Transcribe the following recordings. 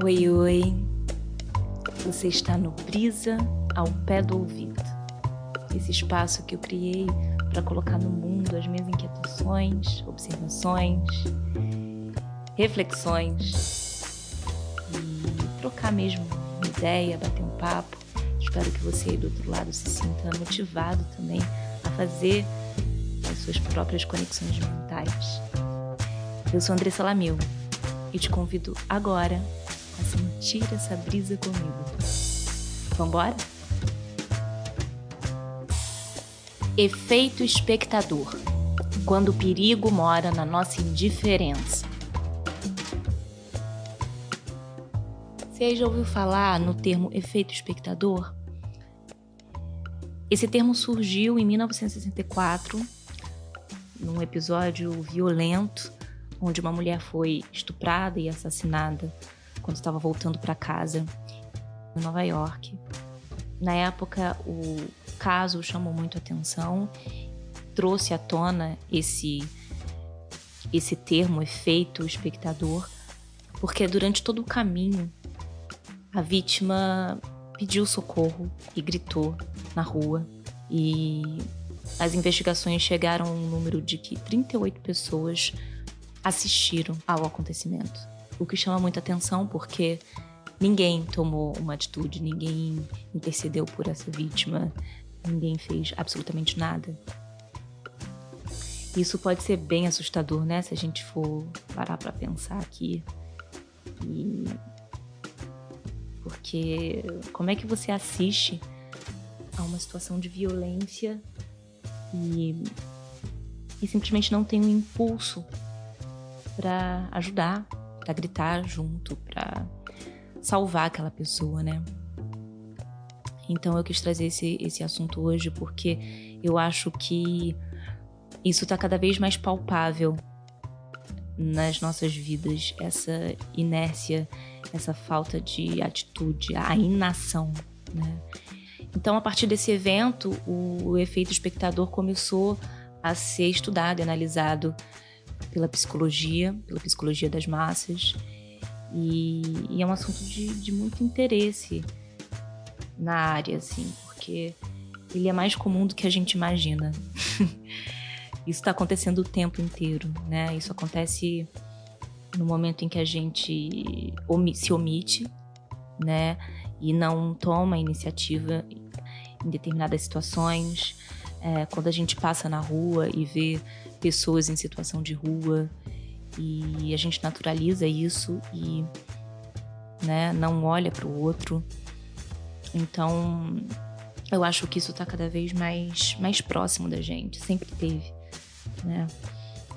Oi, oi. Você está no Brisa ao pé do ouvido. Esse espaço que eu criei para colocar no mundo as minhas inquietações, observações, reflexões e trocar mesmo uma ideia, bater um papo. Espero que você aí do outro lado se sinta motivado também a fazer as suas próprias conexões mentais. Eu sou Andressa Lamil e te convido agora a sentir essa brisa comigo. Vambora? Efeito espectador. Quando o perigo mora na nossa indiferença. Você já ouviu falar no termo efeito espectador? Esse termo surgiu em 1964, num episódio violento, onde uma mulher foi estuprada e assassinada quando estava voltando para casa em Nova York. Na época, o caso chamou muito atenção, trouxe à tona esse esse termo efeito espectador, porque durante todo o caminho a vítima pediu socorro e gritou na rua e as investigações chegaram a um número de que 38 pessoas assistiram ao acontecimento o que chama muita atenção porque ninguém tomou uma atitude, ninguém intercedeu por essa vítima, ninguém fez absolutamente nada. Isso pode ser bem assustador, né? Se a gente for parar para pensar aqui. E... Porque como é que você assiste a uma situação de violência e, e simplesmente não tem um impulso para ajudar, para gritar junto, para salvar aquela pessoa, né? Então eu quis trazer esse, esse assunto hoje porque eu acho que isso está cada vez mais palpável nas nossas vidas, essa inércia, essa falta de atitude, a inação, né? Então, a partir desse evento, o efeito espectador começou a ser estudado e analisado pela psicologia, pela psicologia das massas, e, e é um assunto de, de muito interesse na área, assim, porque ele é mais comum do que a gente imagina. Isso está acontecendo o tempo inteiro, né? Isso acontece no momento em que a gente se omite, né? E não toma iniciativa em determinadas situações. É, quando a gente passa na rua e vê pessoas em situação de rua e a gente naturaliza isso e né, não olha para o outro. Então, eu acho que isso está cada vez mais, mais próximo da gente, sempre teve. Né?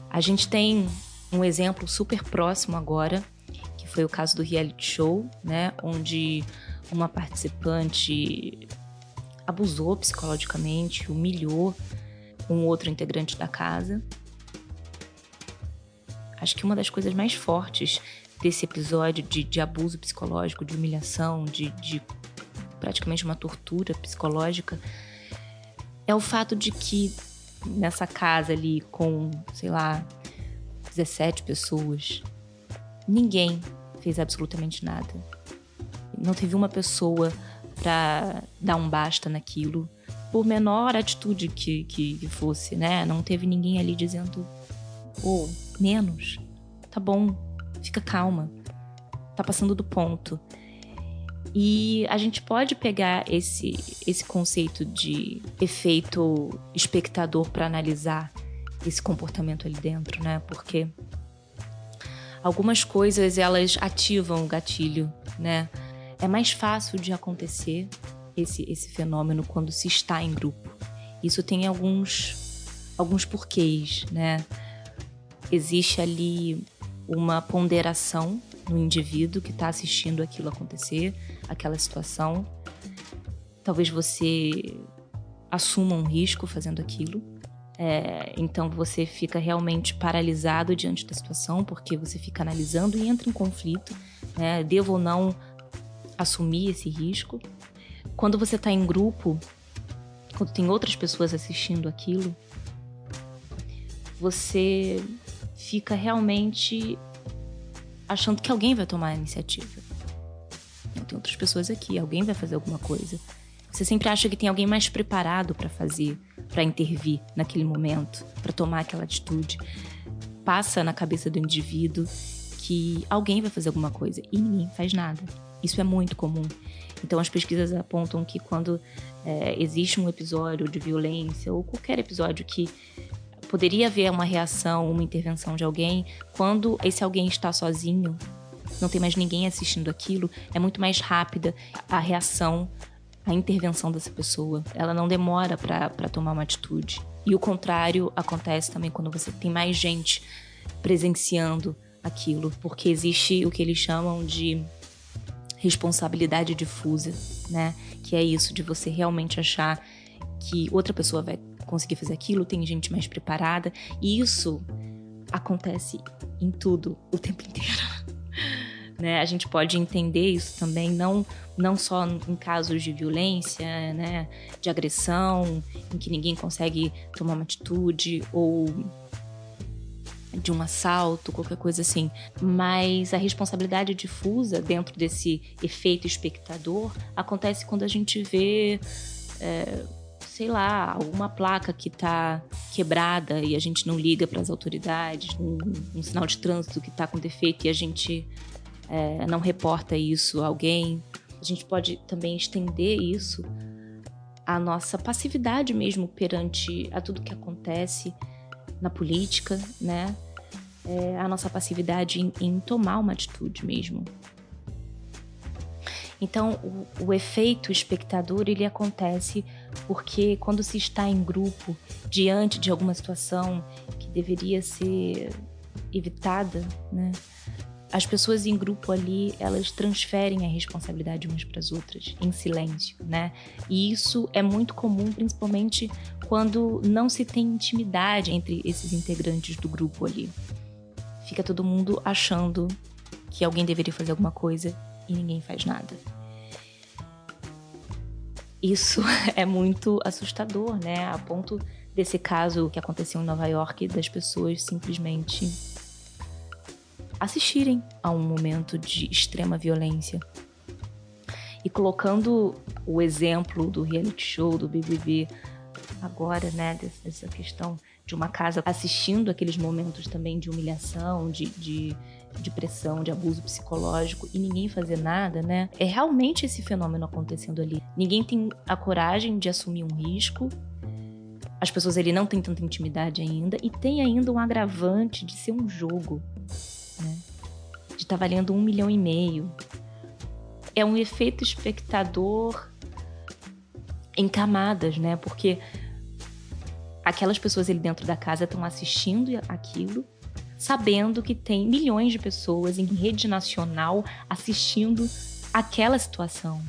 A gente tem um exemplo super próximo agora, que foi o caso do reality show, né, onde uma participante abusou psicologicamente, humilhou um outro integrante da casa. Acho que uma das coisas mais fortes desse episódio de, de abuso psicológico, de humilhação, de, de praticamente uma tortura psicológica, é o fato de que nessa casa ali com, sei lá, 17 pessoas, ninguém fez absolutamente nada. Não teve uma pessoa para dar um basta naquilo por menor atitude que, que, fosse, né? Não teve ninguém ali dizendo, oh, menos, tá bom, fica calma, tá passando do ponto. E a gente pode pegar esse, esse conceito de efeito espectador para analisar esse comportamento ali dentro, né? Porque algumas coisas elas ativam o gatilho, né? É mais fácil de acontecer esse, esse fenômeno quando se está em grupo. Isso tem alguns, alguns porquês, né? Existe ali uma ponderação no indivíduo que está assistindo aquilo acontecer, aquela situação. Talvez você assuma um risco fazendo aquilo. É, então você fica realmente paralisado diante da situação, porque você fica analisando e entra em conflito. Né? Devo ou não assumir esse risco? Quando você está em grupo, quando tem outras pessoas assistindo aquilo, você fica realmente achando que alguém vai tomar a iniciativa. tem outras pessoas aqui, alguém vai fazer alguma coisa. Você sempre acha que tem alguém mais preparado para fazer, para intervir naquele momento, para tomar aquela atitude. Passa na cabeça do indivíduo que alguém vai fazer alguma coisa e ninguém faz nada. Isso é muito comum. Então, as pesquisas apontam que quando é, existe um episódio de violência ou qualquer episódio que poderia haver uma reação, uma intervenção de alguém, quando esse alguém está sozinho, não tem mais ninguém assistindo aquilo, é muito mais rápida a reação a intervenção dessa pessoa. Ela não demora para tomar uma atitude. E o contrário acontece também quando você tem mais gente presenciando aquilo, porque existe o que eles chamam de responsabilidade difusa, né? Que é isso de você realmente achar que outra pessoa vai conseguir fazer aquilo, tem gente mais preparada, e isso acontece em tudo o tempo inteiro. Né? A gente pode entender isso também, não, não só em casos de violência, né? de agressão, em que ninguém consegue tomar uma atitude, ou de um assalto, qualquer coisa assim. Mas a responsabilidade difusa dentro desse efeito espectador acontece quando a gente vê. É, sei lá, alguma placa que está quebrada e a gente não liga para as autoridades, um, um, sinal de trânsito que está com defeito e a gente é, não reporta isso a alguém. A gente pode também estender isso à nossa passividade mesmo perante a tudo que acontece na política, né? É, a nossa passividade em, em, tomar uma atitude mesmo. Então, o, o, efeito espectador ele acontece porque quando se está em grupo diante de alguma situação que deveria ser evitada, né? As pessoas em grupo ali, elas transferem a responsabilidade umas para as outras em silêncio, né? E isso é muito comum, principalmente quando não se tem intimidade entre esses integrantes do grupo ali. Fica todo mundo achando que alguém deveria fazer alguma coisa e ninguém faz nada. Isso é muito assustador, né? A ponto desse caso que aconteceu em Nova York das pessoas simplesmente assistirem a um momento de extrema violência. E colocando o exemplo do reality show, do BBB, agora, né, dessa questão de uma casa assistindo aqueles momentos também de humilhação, de, de, de, pressão, de abuso psicológico e ninguém fazer nada, né? É realmente esse fenômeno acontecendo ali. Ninguém tem a coragem de assumir um risco. As pessoas ali não têm tanta intimidade ainda e tem ainda um agravante de ser um jogo? De estar tá valendo um milhão e meio. É um efeito espectador em camadas, né? Porque aquelas pessoas ali dentro da casa estão assistindo aquilo, sabendo que tem milhões de pessoas em rede nacional assistindo aquela situação,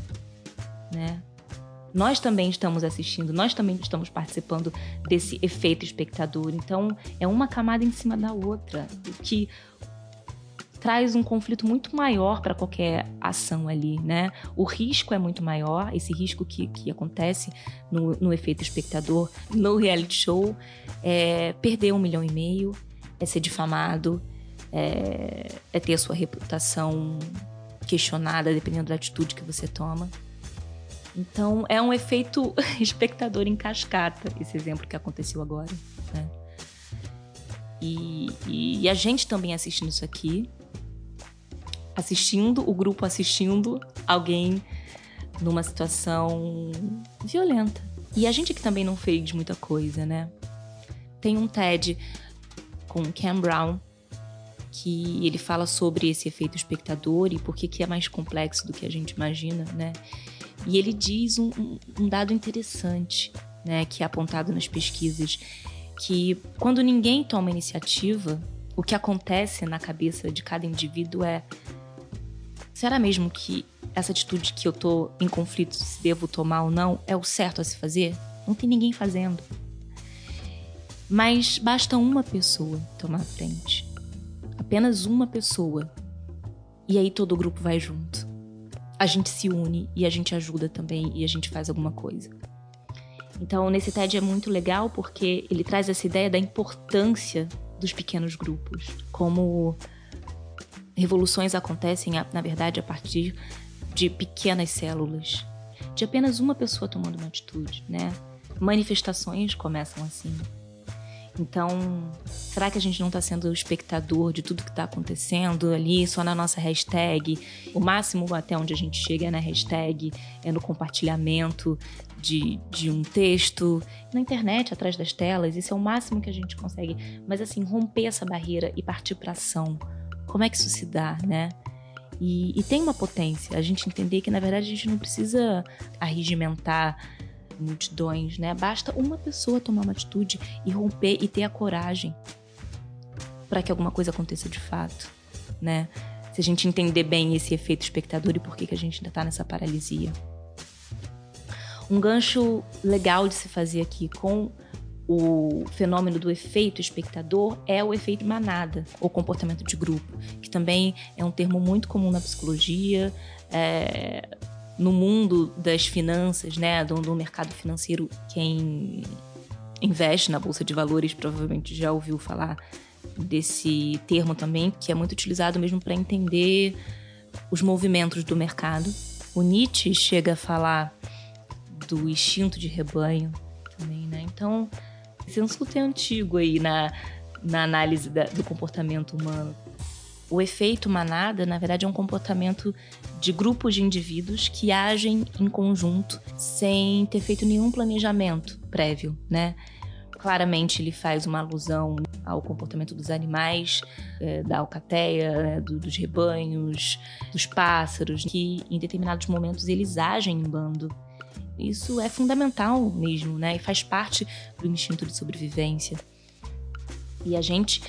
né? Nós também estamos assistindo, nós também estamos participando desse efeito espectador. Então, é uma camada em cima da outra, que traz um conflito muito maior para qualquer ação ali, né? O risco é muito maior, esse risco que, que acontece no, no efeito espectador, no reality show, é perder um milhão e meio, é ser difamado, é, é ter a sua reputação questionada dependendo da atitude que você toma. Então, é um efeito espectador em cascata, esse exemplo que aconteceu agora. Né? E, e, e, a gente também assistindo isso aqui, assistindo, o grupo assistindo alguém numa situação violenta. E a gente que também não fez muita coisa, né? Tem um TED com Cam Brown que ele fala sobre esse efeito espectador e por que, que é mais complexo do que a gente imagina, né? E ele diz um, um dado interessante, né, que é apontado nas pesquisas, que quando ninguém toma iniciativa, o que acontece na cabeça de cada indivíduo é será mesmo que essa atitude que eu tô em conflito se devo tomar ou não é o certo a se fazer? Não tem ninguém fazendo. Mas basta uma pessoa tomar a frente. Apenas uma pessoa. E aí todo o grupo vai junto. A gente se une e a gente ajuda também e a gente faz alguma coisa. Então, nesse TED é muito legal porque ele traz essa ideia da importância dos pequenos grupos, como revoluções acontecem, na verdade, a partir de pequenas células, de apenas uma pessoa tomando uma atitude, né? Manifestações começam assim. Então, será que a gente não está sendo o espectador de tudo que está acontecendo ali só na nossa hashtag? O máximo até onde a gente chega é na hashtag, é no compartilhamento de, de um texto, na internet, atrás das telas. Isso é o máximo que a gente consegue. Mas, assim, romper essa barreira e partir para ação. Como é que isso se dá, né? E, e, tem uma potência. A gente entender que, na verdade, a gente não precisa arregimentar multidões, né? Basta uma pessoa tomar uma atitude e romper e ter a coragem para que alguma coisa aconteça de fato, né? Se a gente entender bem esse efeito espectador e por que, que a gente ainda está nessa paralisia. Um gancho legal de se fazer aqui com o fenômeno do efeito espectador é o efeito manada, ou comportamento de grupo, que também é um termo muito comum na psicologia. É, no mundo das finanças, né, do, do mercado financeiro, quem investe na bolsa de valores provavelmente já ouviu falar desse termo também, que é muito utilizado mesmo para entender os movimentos do mercado. O Nietzsche chega a falar do instinto de rebanho também, né? Então, esse é um assunto antigo aí na, na análise da, do comportamento humano. O efeito manada, na verdade, é um comportamento de grupos de indivíduos que agem em conjunto sem ter feito nenhum planejamento prévio, né? Claramente ele faz uma alusão ao comportamento dos animais, é, da alcateia, né, do, dos rebanhos, dos pássaros, que em determinados momentos eles agem em bando. Isso é fundamental mesmo, né? E faz parte do instinto de sobrevivência. E a gente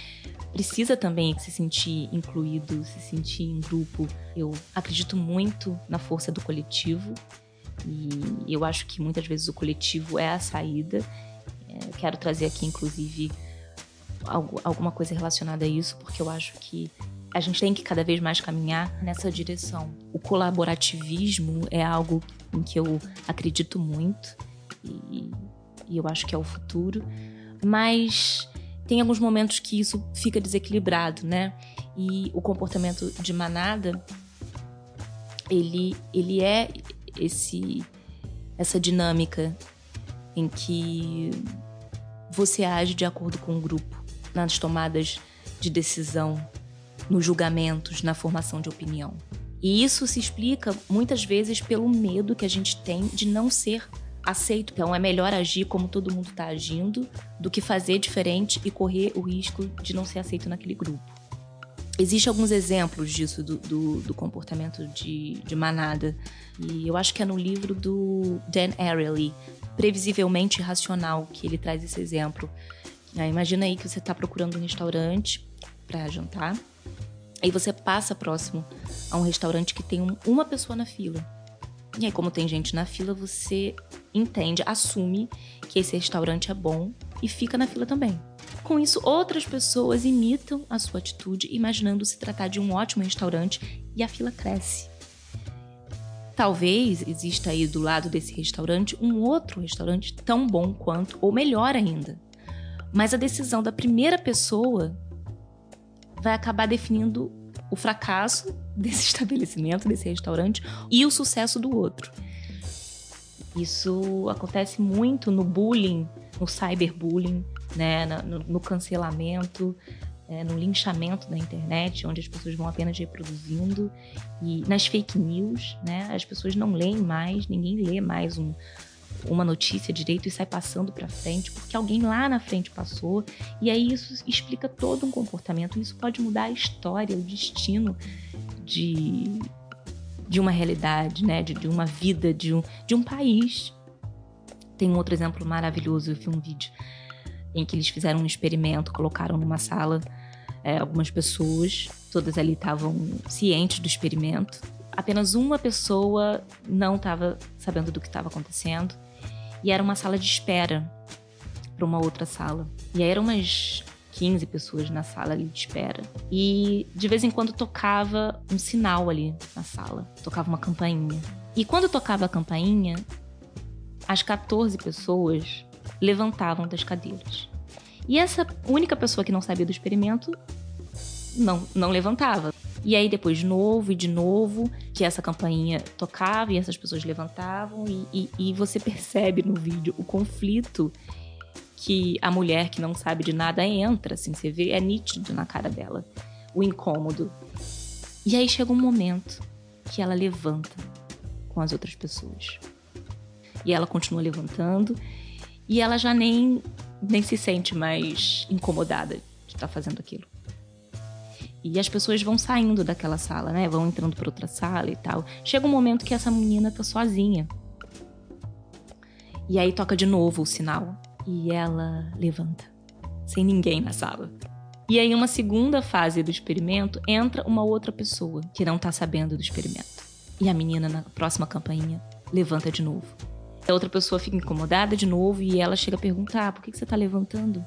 precisa também se sentir incluído, se sentir em grupo. Eu acredito muito na força do coletivo e eu acho que muitas vezes o coletivo é a saída. É, quero trazer aqui, inclusive, alguma coisa relacionada a isso, porque eu acho que a gente tem que cada vez mais caminhar nessa direção. O colaborativismo é algo em que eu acredito muito e, e eu acho que é o futuro, mas tem alguns momentos que isso fica desequilibrado, né? E o comportamento de manada, ele, ele é esse essa dinâmica em que você age de acordo com o grupo nas tomadas de decisão, nos julgamentos, na formação de opinião. E isso se explica muitas vezes pelo medo que a gente tem de não ser aceito. Então é melhor agir como todo mundo está agindo do que fazer diferente e correr o risco de não ser aceito naquele grupo. Existem alguns exemplos disso, do, do, do comportamento de, de, manada. E eu acho que é no livro do Dan Ariely, Previsivelmente Racional, que ele traz esse exemplo. Aí, imagina aí que você está procurando um restaurante para jantar. Aí você passa próximo a um restaurante que tem um, uma pessoa na fila. E aí, como tem gente na fila, você entende, assume que esse restaurante é bom e fica na fila também. Com isso, outras pessoas imitam a sua atitude, imaginando se tratar de um ótimo restaurante e a fila cresce. Talvez exista aí do lado desse restaurante um outro restaurante tão bom quanto, ou melhor ainda. Mas a decisão da primeira pessoa vai acabar definindo o fracasso desse estabelecimento, desse restaurante e o sucesso do outro. Isso acontece muito no bullying, no cyberbullying, né, no, no cancelamento, é, no linchamento da internet, onde as pessoas vão apenas reproduzindo, e nas fake news, né, as pessoas não leem mais, ninguém lê mais um, uma notícia direito e sai passando para frente porque alguém lá na frente passou e aí isso explica todo um comportamento isso pode mudar a história o destino de de uma realidade né de, de uma vida de um de um país. Tem um outro exemplo maravilhoso eu vi um vídeo em que eles fizeram um experimento colocaram numa sala é, algumas pessoas todas ali estavam cientes do experimento apenas uma pessoa não estava sabendo do que estava acontecendo e era uma sala de espera para uma outra sala. E aí eram umas 15 pessoas na sala ali de espera. E de vez em quando tocava um sinal ali na sala, tocava uma campainha. E quando tocava a campainha, as 14 pessoas levantavam das cadeiras. E essa única pessoa que não sabia do experimento não, não levantava. E aí depois de novo e de novo, que essa campainha tocava e essas pessoas levantavam e, e, e você percebe no vídeo o conflito que a mulher que não sabe de nada entra, assim, você vê, é nítido na cara dela, o incômodo. E aí chega um momento que ela levanta com as outras pessoas. E ela continua levantando e ela já nem, nem se sente mais incomodada de estar tá fazendo aquilo. E as pessoas vão saindo daquela sala, né? Vão entrando para outra sala e tal. Chega um momento que essa menina tá sozinha. E aí toca de novo o sinal. E ela levanta, sem ninguém na sala. E aí, uma segunda fase do experimento, entra uma outra pessoa que não tá sabendo do experimento. E a menina, na próxima campainha, levanta de novo. A outra pessoa fica incomodada de novo e ela chega a perguntar: por que você tá levantando?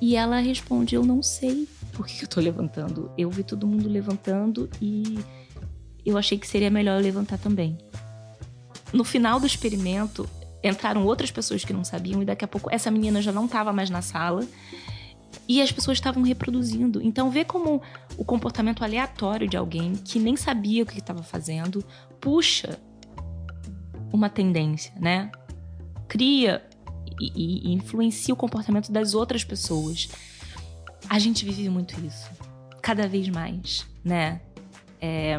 E ela responde: eu não sei por que eu tô levantando. Eu vi todo mundo levantando e eu achei que seria melhor eu levantar também. No final do experimento, entraram outras pessoas que não sabiam e daqui a pouco essa menina já não estava mais na sala e as pessoas estavam reproduzindo. Então vê como o comportamento aleatório de alguém que nem sabia o que estava fazendo puxa uma tendência, né? Cria e, e, influencia o comportamento das outras pessoas. A gente vive muito isso, cada vez mais, né? É,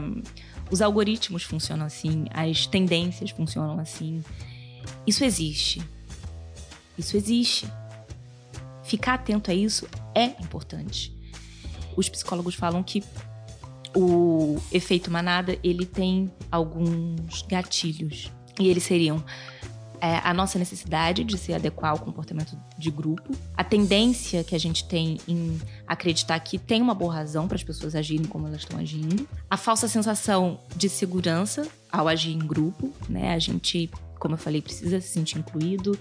os algoritmos funcionam assim, as tendências funcionam assim. Isso existe. Isso existe. Ficar atento a isso é importante. Os psicólogos falam que o efeito manada ele tem alguns gatilhos e eles seriam é, a nossa necessidade de se adequar ao comportamento de grupo, a tendência que a gente tem em acreditar que tem uma boa razão para as pessoas agirem como elas estão agindo, a falsa sensação de segurança ao agir em grupo, né? A gente como eu falei, precisa se sentir incluído,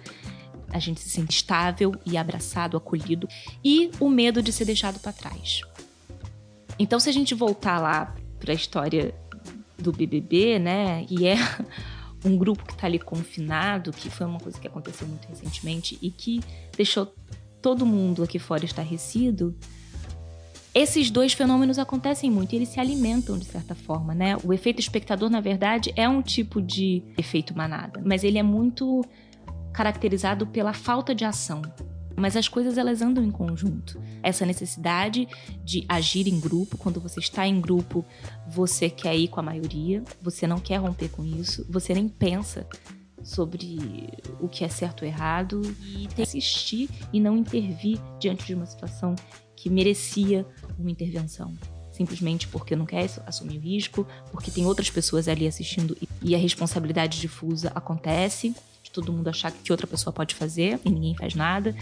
a gente se sente estável e abraçado, acolhido, e o medo de ser deixado para trás. Então, se a gente voltar lá para a história do BBB, né, e é um grupo que está ali confinado, que foi uma coisa que aconteceu muito recentemente e que deixou todo mundo aqui fora estarrecido, esses dois fenômenos acontecem muito, eles se alimentam de certa forma, né? O efeito espectador, na verdade, é um tipo de efeito manada, mas ele é muito caracterizado pela falta de ação. Mas as coisas elas andam em conjunto. Essa necessidade de agir em grupo, quando você está em grupo, você quer ir com a maioria, você não quer romper com isso, você nem pensa sobre o que é certo ou errado e assistir e não intervir diante de uma situação que merecia uma intervenção. Simplesmente porque não quer assumir o risco, porque tem outras pessoas ali assistindo e a responsabilidade difusa acontece, de todo mundo achar que outra pessoa pode fazer e ninguém faz nada.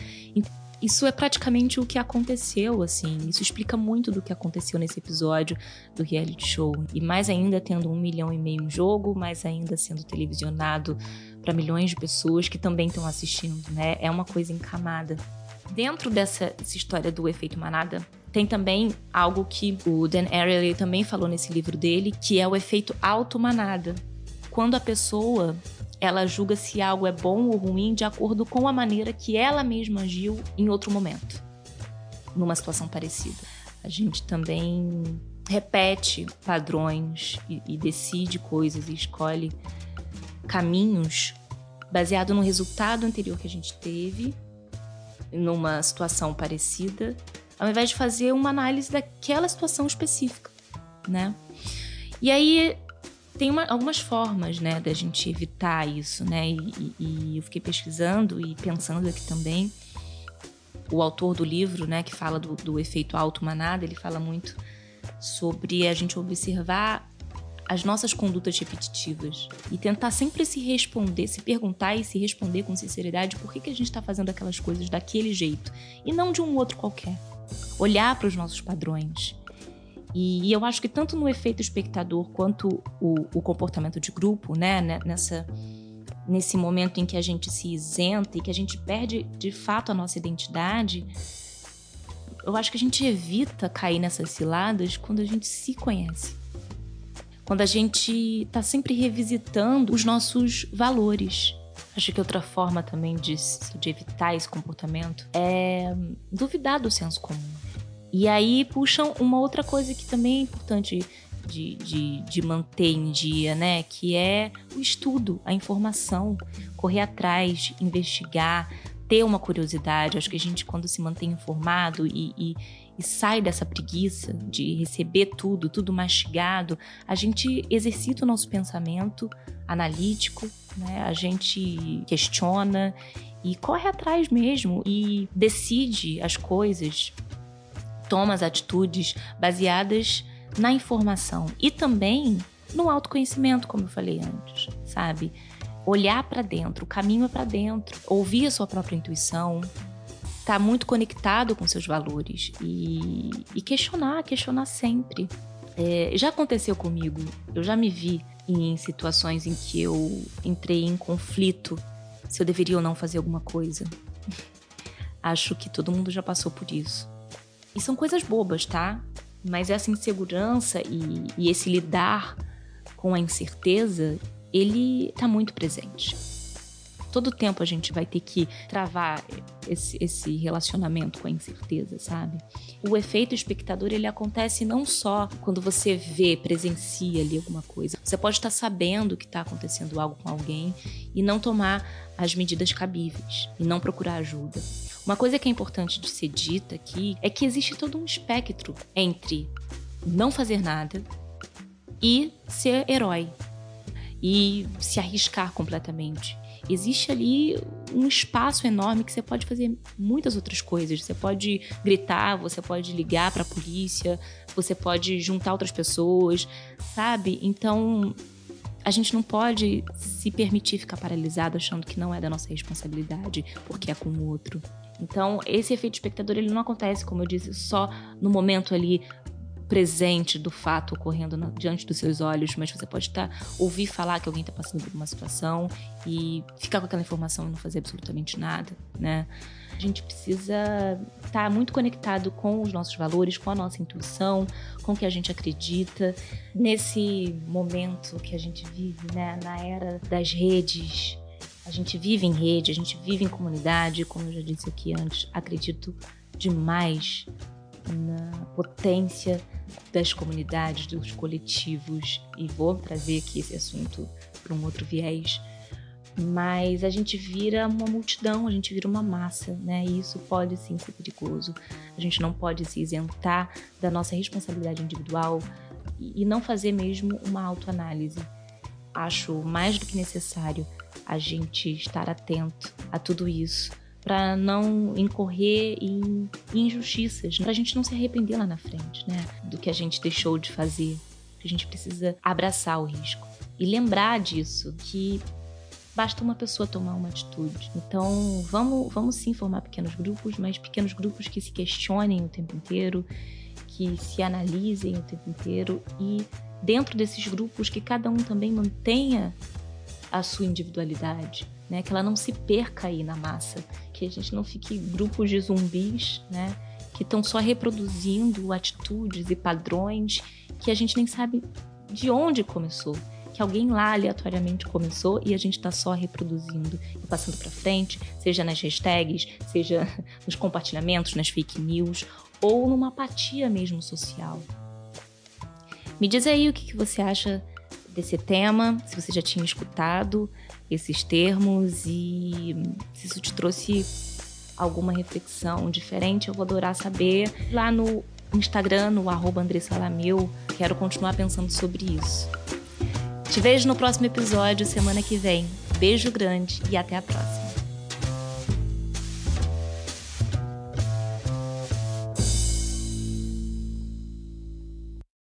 Isso é praticamente o que aconteceu, assim. Isso explica muito do que aconteceu nesse episódio do reality show. E mais ainda tendo um milhão e meio em jogo, mais ainda sendo televisionado para milhões de pessoas que também estão assistindo, né? É uma coisa encamada. Dentro dessa, história do efeito manada, tem também algo que o Dan Ariely também falou nesse livro dele, que é o efeito auto-manada. Quando a pessoa ela julga se algo é bom ou ruim de acordo com a maneira que ela mesma agiu em outro momento, numa situação parecida. A gente também repete padrões e, e decide coisas e escolhe caminhos baseado no resultado anterior que a gente teve numa situação parecida, ao invés de fazer uma análise daquela situação específica, né? E aí tem uma, algumas formas, né, da gente evitar isso, né? E, e, eu fiquei pesquisando e pensando aqui também. O autor do livro, né, que fala do, do efeito auto-manada, ele fala muito sobre a gente observar as nossas condutas repetitivas e tentar sempre se responder, se perguntar e se responder com sinceridade por que, que a gente está fazendo aquelas coisas daquele jeito e não de um outro qualquer. Olhar para os nossos padrões. E, e, eu acho que tanto no efeito espectador quanto o, o comportamento de grupo, né, né, nessa nesse momento em que a gente se isenta e que a gente perde de fato a nossa identidade, eu acho que a gente evita cair nessas ciladas quando a gente se conhece quando a gente está sempre revisitando os nossos valores. Acho que outra forma também de, de evitar esse comportamento é duvidar do senso comum. E aí puxam uma outra coisa que também é importante de, de, de, manter em dia, né? Que é o estudo, a informação, correr atrás, investigar, ter uma curiosidade. Acho que a gente, quando se mantém informado e, e, e sai dessa preguiça de receber tudo, tudo mastigado, a gente exercita o nosso pensamento analítico, né? A gente questiona e corre atrás mesmo e decide as coisas, toma as atitudes baseadas na informação e também no autoconhecimento, como eu falei antes, sabe? Olhar para dentro, o caminho é para dentro, ouvir a sua própria intuição, estar tá muito conectado com seus valores e, e questionar, questionar sempre. É, já aconteceu comigo, eu já me vi em situações em que eu entrei em conflito se eu deveria ou não fazer alguma coisa. Acho que todo mundo já passou por isso. E são coisas bobas, tá? Mas essa insegurança e, e esse lidar com a incerteza, ele tá muito presente. Todo tempo a gente vai ter que travar esse, esse relacionamento com a incerteza, sabe? O efeito espectador, ele acontece não só quando você vê, presencia ali alguma coisa. Você pode estar sabendo que está acontecendo algo com alguém e não tomar as medidas cabíveis e não procurar ajuda. Uma coisa que é importante de ser dita aqui é que existe todo um espectro entre não fazer nada e ser herói e se arriscar completamente. Existe ali um espaço enorme que você pode fazer muitas outras coisas. Você pode gritar, você pode ligar para a polícia, você pode juntar outras pessoas, sabe? Então, a gente não pode se permitir ficar paralisado achando que não é da nossa responsabilidade, porque é com o outro. Então, esse efeito espectador ele não acontece, como eu disse, só no momento ali presente do fato ocorrendo na, diante dos seus olhos, mas você pode estar tá, ouvir falar que alguém está passando por uma situação e ficar com aquela informação e não fazer absolutamente nada, né? A gente precisa estar tá muito conectado com os nossos valores, com a nossa intuição, com o que a gente acredita. Nesse momento que a gente vive, né, na era das redes, a gente vive em rede, a gente vive em comunidade, como eu já disse aqui antes, acredito demais na potência das comunidades, dos coletivos, e vou trazer aqui esse assunto para um outro viés. Mas a gente vira uma multidão, a gente vira uma massa, né? E isso pode sim ser perigoso. A gente não pode se isentar da nossa responsabilidade individual e não fazer mesmo uma autoanálise. Acho mais do que necessário a gente estar atento a tudo isso para não incorrer em injustiças, para a gente não se arrepender lá na frente, né, do que a gente deixou de fazer. A gente precisa abraçar o risco e lembrar disso que basta uma pessoa tomar uma atitude. Então, vamos, vamos sim formar pequenos grupos, mas pequenos grupos que se questionem o tempo inteiro, que se analisem o tempo inteiro e dentro desses grupos que cada um também mantenha a sua individualidade, né? Que ela não se perca aí na massa, que a gente não fique grupos de zumbis, né? Que estão só reproduzindo atitudes e padrões que a gente nem sabe de onde começou. Que alguém lá aleatoriamente começou e a gente está só reproduzindo e passando para frente, seja nas hashtags, seja nos compartilhamentos, nas fake news ou numa apatia mesmo social. Me diz aí o que, que você acha desse tema, se você já tinha escutado esses termos e se isso te trouxe alguma reflexão diferente, eu vou adorar saber. Lá no Instagram, no arroba Lameu, quero continuar pensando sobre isso. Te vejo no próximo episódio, semana que vem. Beijo grande e até a próxima.